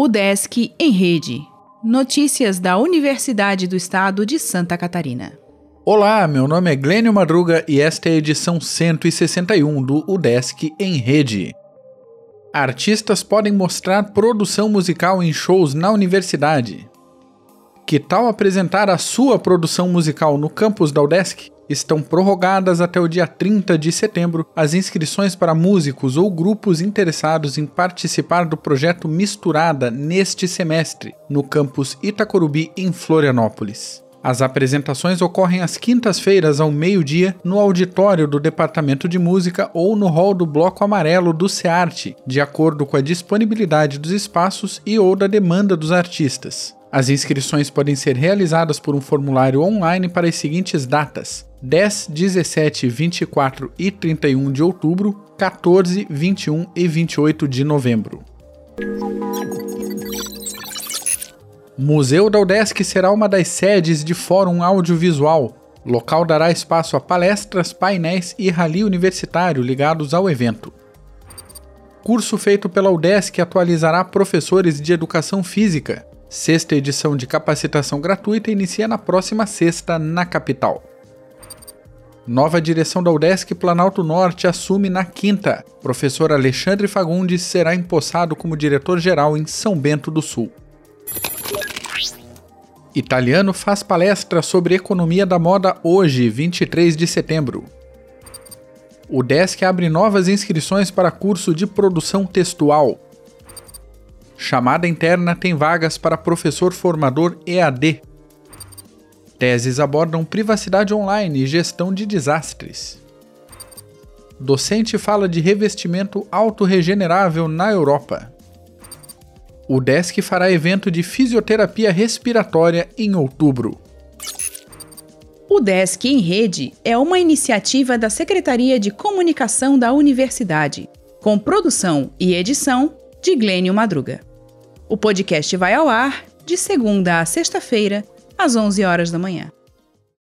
O Desk em Rede. Notícias da Universidade do Estado de Santa Catarina. Olá, meu nome é Glênio Madruga e esta é a edição 161 do UDESC em Rede. Artistas podem mostrar produção musical em shows na universidade. Que tal apresentar a sua produção musical no campus da UDESC? Estão prorrogadas até o dia 30 de setembro as inscrições para músicos ou grupos interessados em participar do projeto Misturada neste semestre, no campus Itacorubi, em Florianópolis. As apresentações ocorrem às quintas-feiras ao meio-dia no auditório do Departamento de Música ou no hall do Bloco Amarelo do SEARTE, de acordo com a disponibilidade dos espaços e ou da demanda dos artistas. As inscrições podem ser realizadas por um formulário online para as seguintes datas: 10, 17, 24 e 31 de outubro, 14, 21 e 28 de novembro. Museu da UDESC será uma das sedes de Fórum Audiovisual. Local dará espaço a palestras, painéis e rally universitário ligados ao evento. Curso feito pela UDESC atualizará professores de educação física. Sexta edição de capacitação gratuita inicia na próxima sexta, na capital. Nova direção da UDESC Planalto Norte assume na quinta. Professor Alexandre Fagundes será empossado como diretor-geral em São Bento do Sul. Italiano faz palestra sobre economia da moda hoje, 23 de setembro. O abre novas inscrições para curso de produção textual. Chamada interna tem vagas para professor formador EAD. Teses abordam privacidade online e gestão de desastres. Docente fala de revestimento autorregenerável na Europa. O Desk fará evento de fisioterapia respiratória em outubro. O Desk em Rede é uma iniciativa da Secretaria de Comunicação da Universidade, com produção e edição de Glênio Madruga. O podcast vai ao ar de segunda a sexta-feira, às 11 horas da manhã.